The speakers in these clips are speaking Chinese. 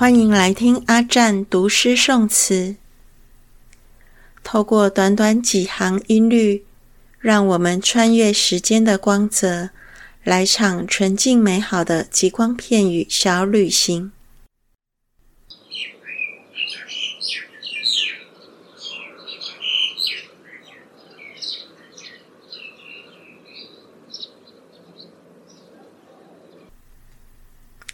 欢迎来听阿占读诗诵词。透过短短几行音律，让我们穿越时间的光泽，来场纯净美好的极光片语小旅行。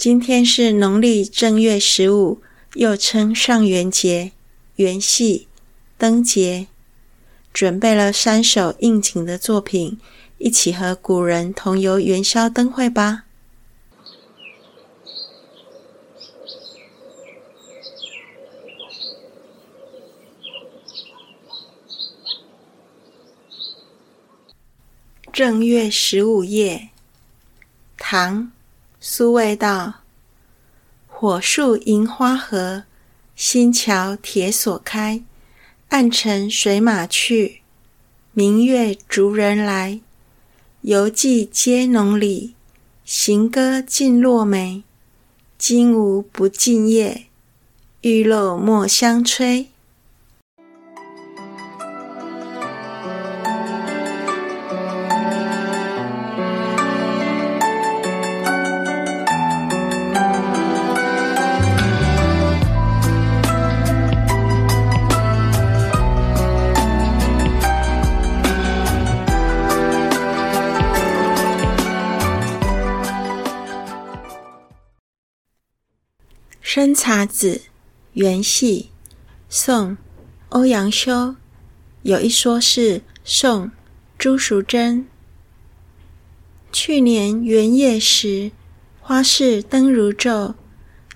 今天是农历正月十五，又称上元节、元夕、灯节。准备了三首应景的作品，一起和古人同游元宵灯会吧。正月十五夜，唐。苏味道，火树银花合，新桥铁锁开。暗尘随马去，明月逐人来。游记皆农里，行歌尽落梅。金吾不尽夜，玉漏莫相催。生查子，元夕，宋，欧阳修。有一说是宋朱淑珍。去年元夜时，花市灯如昼，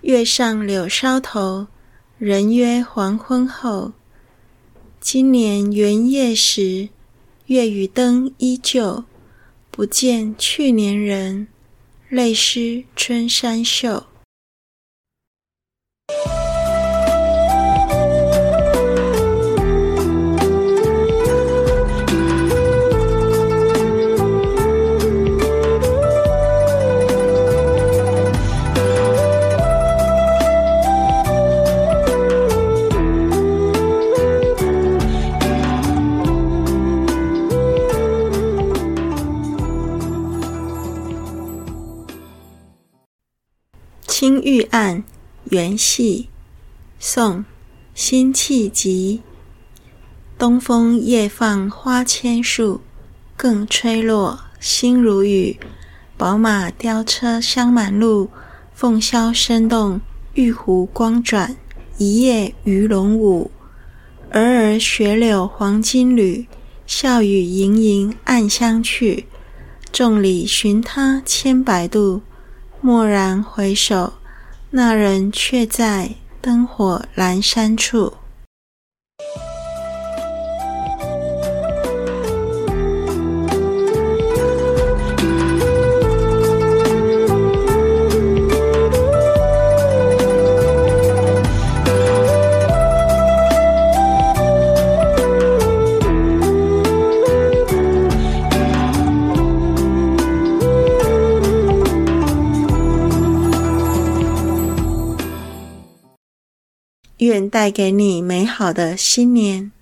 月上柳梢头，人约黄昏后。今年元夜时，月与灯依旧，不见去年人，泪湿春衫袖。青玉案，元夕，宋，辛弃疾。东风夜放花千树，更吹落，星如雨。宝马雕车香满路，凤箫声动，玉壶光转，一夜鱼龙舞。尔尔雪柳黄金缕，笑语盈盈暗香去。众里寻他千百度。蓦然回首，那人却在灯火阑珊处。愿带给你美好的新年，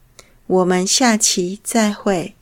我们下期再会。